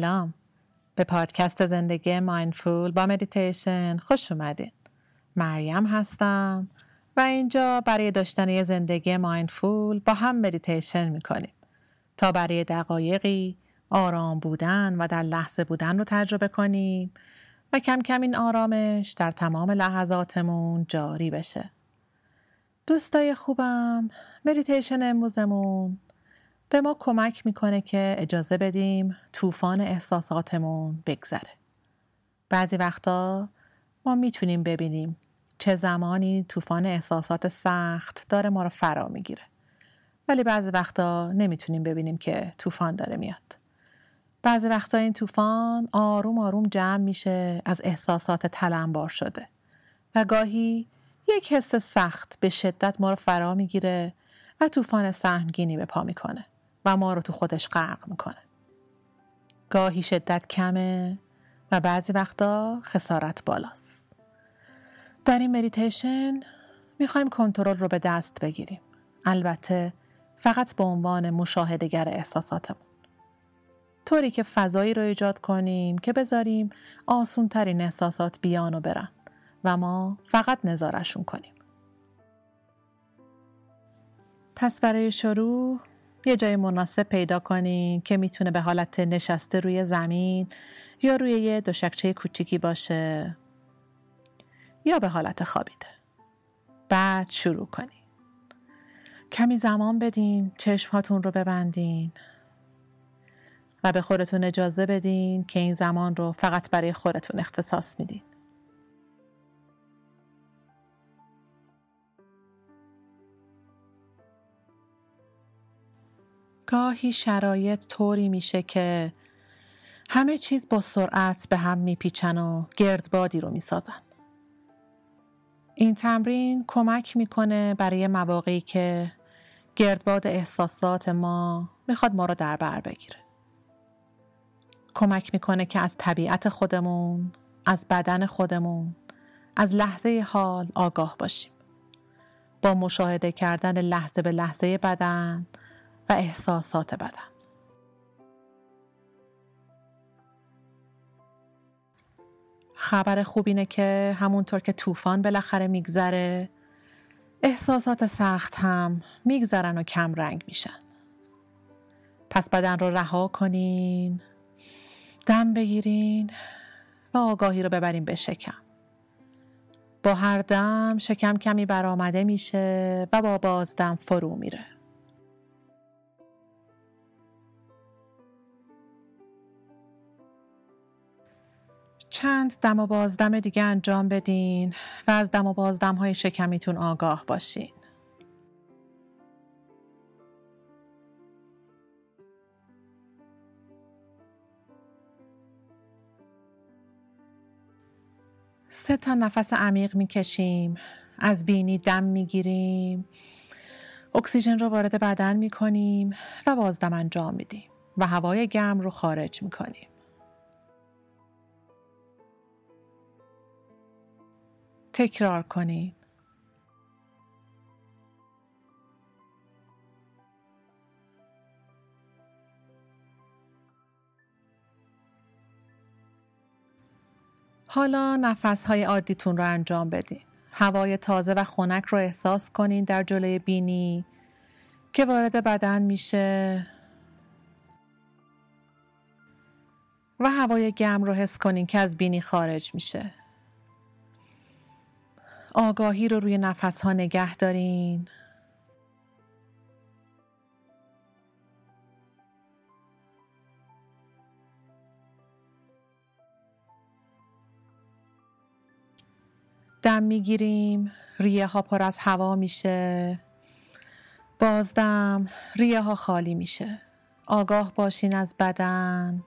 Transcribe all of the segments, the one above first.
سلام. به پادکست زندگی mindful با مدیتیشن خوش اومدین. مریم هستم و اینجا برای داشتن یه زندگی mindful با هم مدیتیشن می‌کنیم. تا برای دقایقی آرام بودن و در لحظه بودن رو تجربه کنیم و کم کم این آرامش در تمام لحظاتمون جاری بشه. دوستای خوبم مدیتیشن امروزمون به ما کمک می‌کنه که اجازه بدیم طوفان احساساتمون بگذره. بعضی وقتا ما می‌تونیم ببینیم چه زمانی طوفان احساسات سخت داره ما رو فرا می‌گیره. ولی بعضی وقتا نمی‌تونیم ببینیم که طوفان داره میاد. بعضی وقتا این طوفان آروم آروم جمع میشه از احساسات تلمبار شده و گاهی یک حس سخت به شدت ما رو فرا می‌گیره و طوفان سهمگینی به پا می‌کنه. و ما رو تو خودش غرق می‌کنه. گاهی شدت کمه و بعضی وقتا خسارت بالاست. در این مدیتیشن می‌خوایم کنترل رو به دست بگیریم. البته فقط به عنوان مشاهدگر احساساتمون. طوری که فضایی رو ایجاد کنیم که بذاریم آسون ترین احساسات بیان و برن و ما فقط نظارشون کنیم. پس برای شروع یه جای مناسب پیدا کنین که می‌تونه به حالت نشسته روی زمین یا روی یه دوشکچه کوچیکی باشه یا به حالت خوابیده. بعد شروع کنین. کمی زمان بدین چشمهاتون رو ببندین و به خودتون اجازه بدین که این زمان رو فقط برای خودتون اختصاص میدین. گاهی شرایط طوری میشه که همه چیز با سرعت به هم میپیچن و گردبادی رو می‌سازن. این تمرین کمک می‌کنه برای مواقعی که گردباد احساسات ما می‌خواد ما رو در بر بگیره. کمک می‌کنه که از طبیعت خودمون، از بدن خودمون، از لحظه حال آگاه باشیم. با مشاهده کردن لحظه به لحظه بدن و احساسات بدن. خبر خوب اینه که همونطور که طوفان بالاخره میگذره احساسات سخت هم میگذرن و کم رنگ میشن. پس بدن رو رها کنین دم بگیرین و آگاهی رو ببرین به شکم. با هر دم شکم کمی برآمده میشه و با بازدم فرو میره. چند دم و بازدم دیگه انجام بدین و از دم و بازدم های شکمیتون آگاه باشین. سه تا نفس عمیق می‌کشیم از بینی دم می‌گیریم اکسیژن رو وارد بدن می‌کنیم و بازدم انجام میدیم و هوای گرم رو خارج می‌کنیم تکرار کنید. حالا نفس های عادیتون رو انجام بدین. هوای تازه و خنک رو احساس کنین در جلوی بینی که وارد بدن میشه و هوای گرم رو حس کنین که از بینی خارج میشه. آگاهی رو روی نفس ها نگه دارین. دم می‌گیریم. ریه ها پر از هوا میشه. بازدم ریه ها خالی میشه. آگاه باشین از بدن.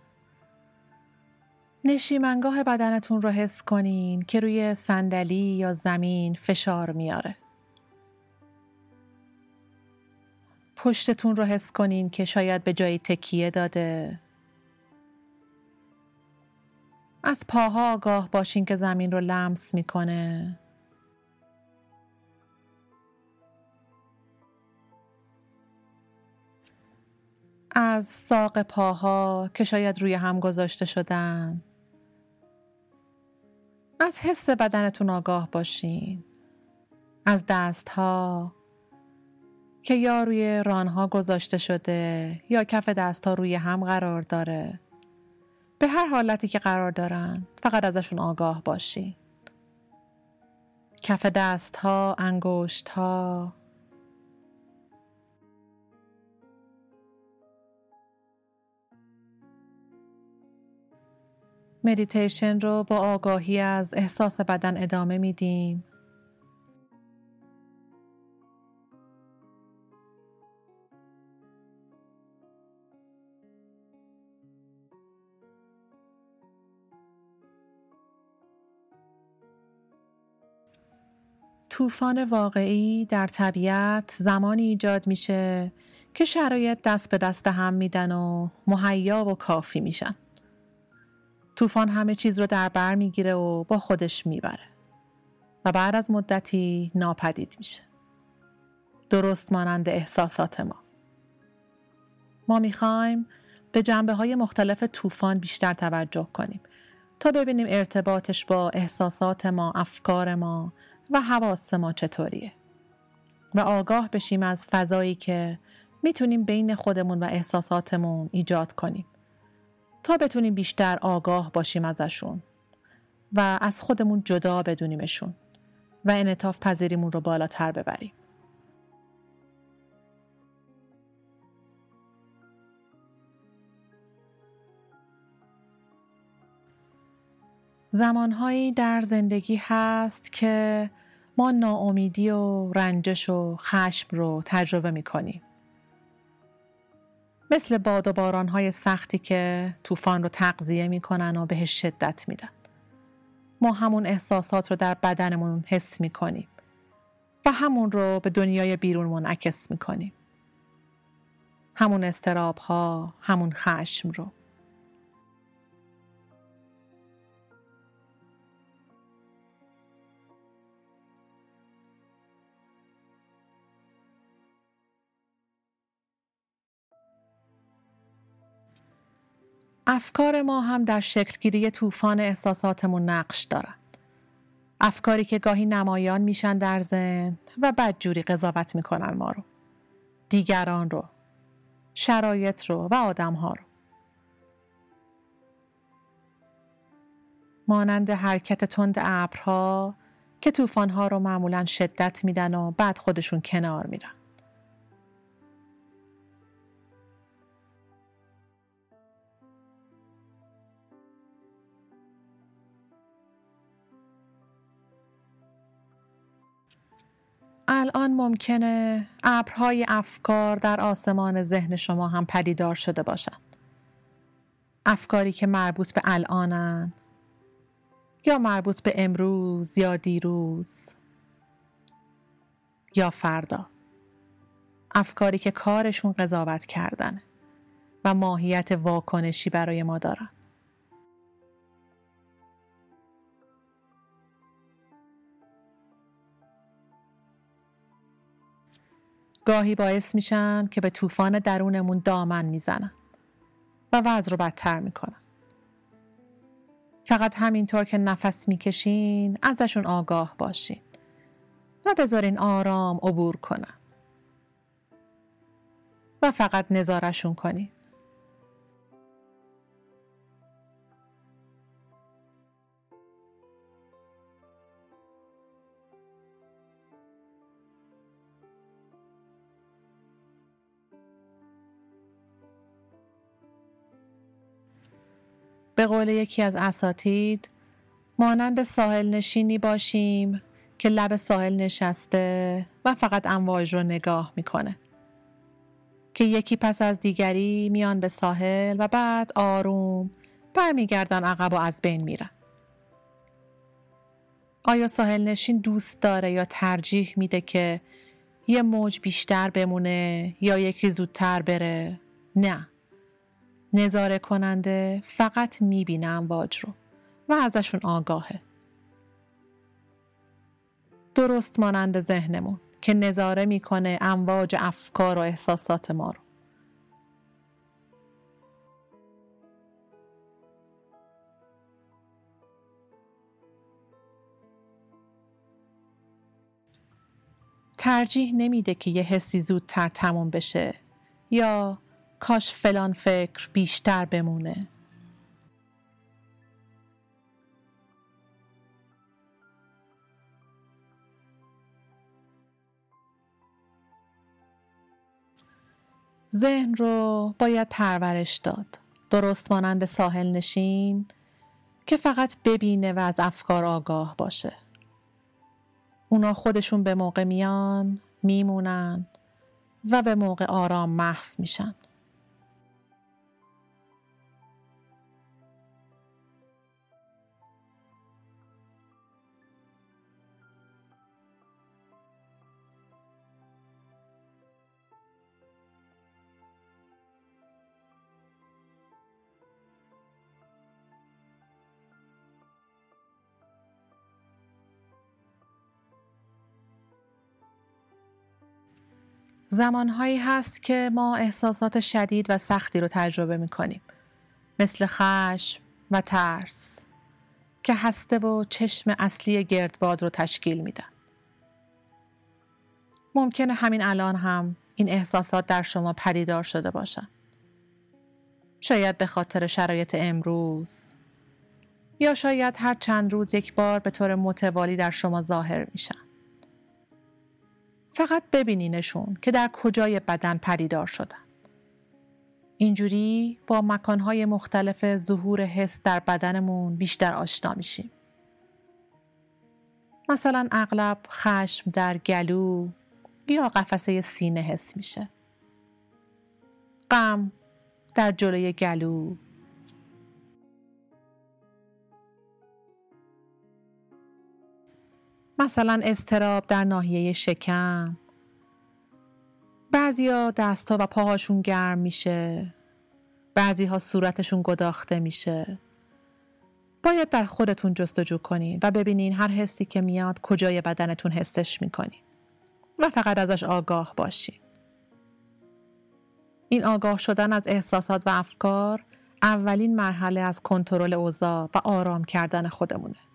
نشیمنگاه بدنتون رو حس کنین که روی صندلی یا زمین فشار میاره. پشتتون رو حس کنین که شاید به جای تکیه داده. از پاها آگاه باشین که زمین رو لمس می‌کنه. از ساق پاها که شاید روی هم گذاشته شدن از حس بدنتون آگاه باشین. از دستها که یا روی رانها گذاشته شده یا کف دستها روی هم قرار داره. به هر حالتی که قرار دارن فقط ازشون آگاه باشین. کف دستها انگشتها مدیتیشن رو با آگاهی از احساس بدن ادامه میدیم. طوفان واقعی در طبیعت زمانی ایجاد میشه که شرایط دست به دست هم میدن و مهیا و کافی میشن. طوفان همه چیز رو در بر می‌گیره و با خودش می‌بره. و بعد از مدتی ناپدید میشه. درست مانند احساسات ما. ما می‌خوایم به جنبه های مختلف طوفان بیشتر توجه کنیم. تا ببینیم ارتباطش با احساسات ما، افکار ما و حواس ما چطوریه. و آگاه بشیم از فضایی که می‌تونیم بین خودمون و احساساتمون ایجاد کنیم. تا بتونیم بیشتر آگاه باشیم ازشون و از خودمون جدا بدونیمشون و انعطاف پذیریمون رو بالاتر ببریم. زمانهایی در زندگی هست که ما ناامیدی و رنجش و خشم رو تجربه می کنیم. مثل باد و باران های سختی که طوفان رو تغذیه می‌کنن و بهش شدت میدن. ما همون احساسات رو در بدنمون حس می‌کنیم و همون رو به دنیای بیرون منعکس می‌کنیم. همون استراب ها، همون خشم رو. افکار ما هم در شکلگیری طوفان احساساتمون نقش دارن. افکاری که گاهی نمایان میشن در ذهن و بدجوری قضاوت می‌کنن ما رو. دیگران رو. شرایط رو و آدمها رو. مانند حرکت تند ابرها که طوفانها رو معمولا شدت میدن و بعد خودشون کنار میرن. الان ممکنه ابرهای افکار در آسمان ذهن شما هم پدیدار شده باشند. افکاری که مربوط به الانن یا مربوط به امروز یا دیروز یا فردا. افکاری که کارشون قضاوت کردن و ماهیت واکنشی برای ما دارن. گاهی باعث میشن که به طوفان درونمون دامن می‌زنن و وضع رو بدتر می‌کنن. فقط همینطور که نفس می‌کشین ازشون آگاه باشین و بذارین آرام عبور کنن و فقط نظارشون کنین. به قول یکی از اساتید مانند ساحل نشینی باشیم که لب ساحل نشسته و فقط امواج رو نگاه می‌کنه. که یکی پس از دیگری میان به ساحل و بعد آروم برمیگردن عقب و از بین میرن. آیا ساحل نشین دوست داره یا ترجیح میده که یه موج بیشتر بمونه یا یکی زودتر بره؟ نه. نظاره کننده فقط می‌بینه امواج رو و ازشون آگاهه. درست مانند ذهنمون که نظاره می‌کنه امواج افکار و احساسات ما رو. ترجیح نمیده که یه حسی زودتر تموم بشه یا کاش فلان فکر بیشتر بمونه. ذهن رو باید پرورش داد. درست مانند ساحل نشین که فقط ببینه و از افکار آگاه باشه. اونا خودشون به موقع میان میمونن و به موقع آرام محو میشن. زمانهایی هست که ما احساسات شدید و سختی رو تجربه می کنیم. مثل خشم و ترس که هسته و چشم اصلی گردباد رو تشکیل میدن. ممکنه همین الان هم این احساسات در شما پدیدار شده باشن. شاید به خاطر شرایط امروز یا شاید هر چند روز یک بار به طور متوالی در شما ظاهر میشن. فقط ببینینشون که در کجای بدن پدیدار شدن. اینجوری با مکانهای مختلف ظهور حس در بدنمون بیشتر آشنا میشیم. مثلا اغلب خشم در گلو یا قفسه سینه حس میشه. غم در جلوی گلو مثلا استراب در ناحیه شکم. بعضیا دستها و پاهاشون گرم میشه. بعضی ها صورتشون گداخته میشه. باید در خودتون جستجو کنین و ببینین هر حسی که میاد کجای بدنتون حسش می‌کنین و فقط ازش آگاه باشین. این آگاه شدن از احساسات و افکار اولین مرحله از کنترل اوضاع و آرام کردن خودمونه.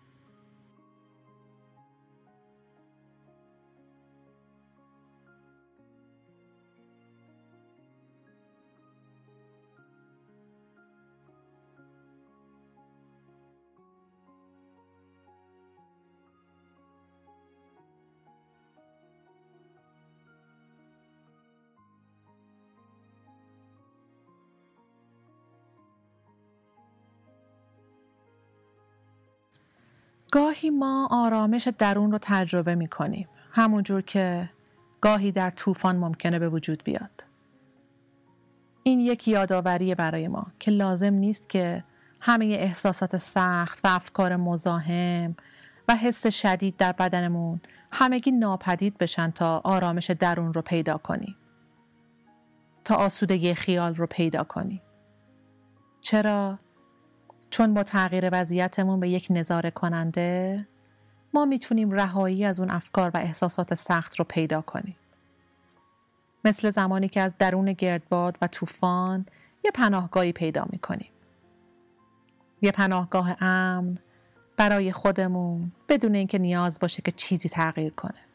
گاهی ما آرامش درون رو تجربه می کنیم. همونجور که گاهی در طوفان ممکنه به وجود بیاد. این یک یادآوری برای ما که لازم نیست که همه احساسات سخت و افکار مزاحم و حس شدید در بدنمون همگی ناپدید بشن تا آرامش درون رو پیدا کنیم. تا آسودگی خیال رو پیدا کنیم. چرا؟ چون با تغییر وضعیتمون به یک نظاره کننده ما می‌تونیم رهایی از اون افکار و احساسات سخت رو پیدا کنیم. مثل زمانی که از درون گردباد و طوفان یه پناهگاهی پیدا می‌کنیم. یه پناهگاه امن برای خودمون بدون اینکه نیاز باشه که چیزی تغییر کنه.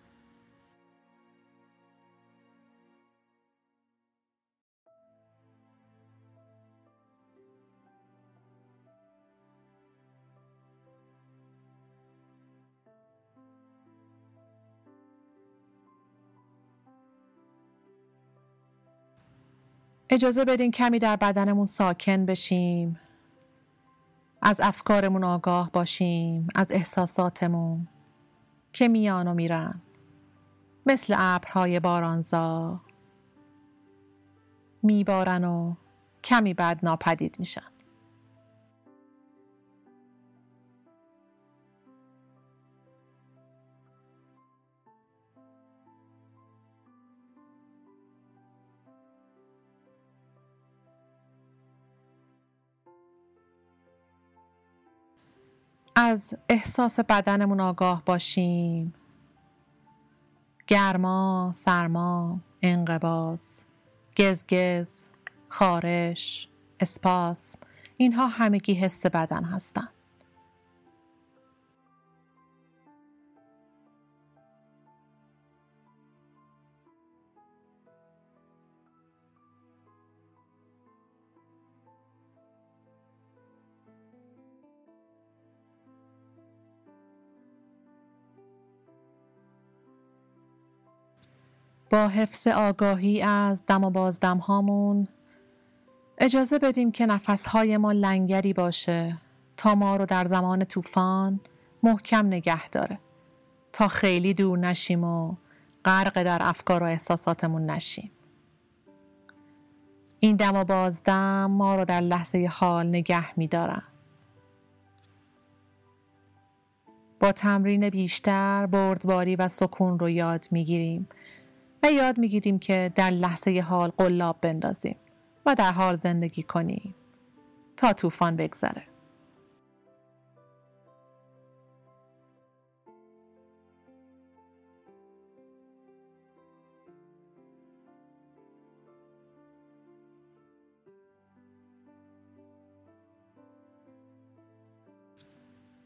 اجازه بدین کمی در بدنمون ساکن بشیم. از افکارمون آگاه باشیم از احساساتمون که میان و میرن. مثل ابرهای بارانزا. میبارن و کمی بعد ناپدید میشن. از احساس بدنمون آگاه باشیم گرما، سرما، انقباز، گزگز، خارش، اسپاس اینها همگی حس بدن هستند. با حفظ آگاهی از دم و بازدم هامون. اجازه بدیم که نفسهای ما لنگری باشه تا ما رو در زمان طوفان محکم نگه داره. تا خیلی دور نشیم و غرق در افکار و احساساتمون نشیم. این دم و بازدم ما رو در لحظه حال نگه میدارن. با تمرین بیشتر بردباری و سکون رو یاد می‌گیریم. و یاد می‌گیریم که در لحظه حال قلاب بندازیم و در حال زندگی کنیم. تا طوفان بگذره.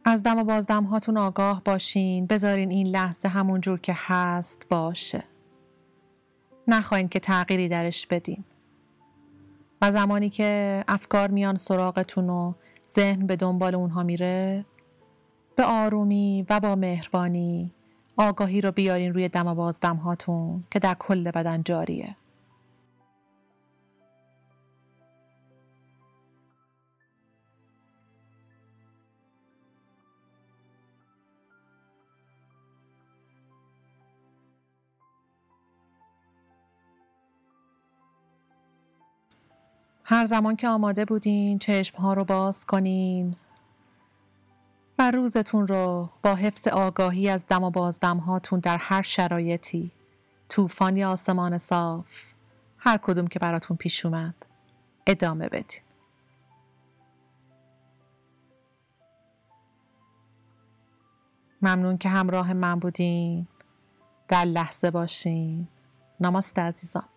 از دم و بازدم هاتون آگاه باشین. بذارین این لحظه همون جور که هست باشه. نخواین که تغییری درش بدین. و زمانی که افکار میان سراغتون و ذهن به دنبال اونها میره به آرومی و با مهربانی آگاهی رو بیارین روی دم و بازدم هاتون که در کل بدن جاریه. هر زمان که آماده بودین چشم ها رو باز کنین. و روزتون رو با حفظ آگاهی از دم و بازدم هاتون در هر شرایطی طوفان یا آسمان صاف هر کدوم که براتون پیش اومد ادامه بدین. ممنون که همراه من بودین. در لحظه باشین. نماست عزیزان.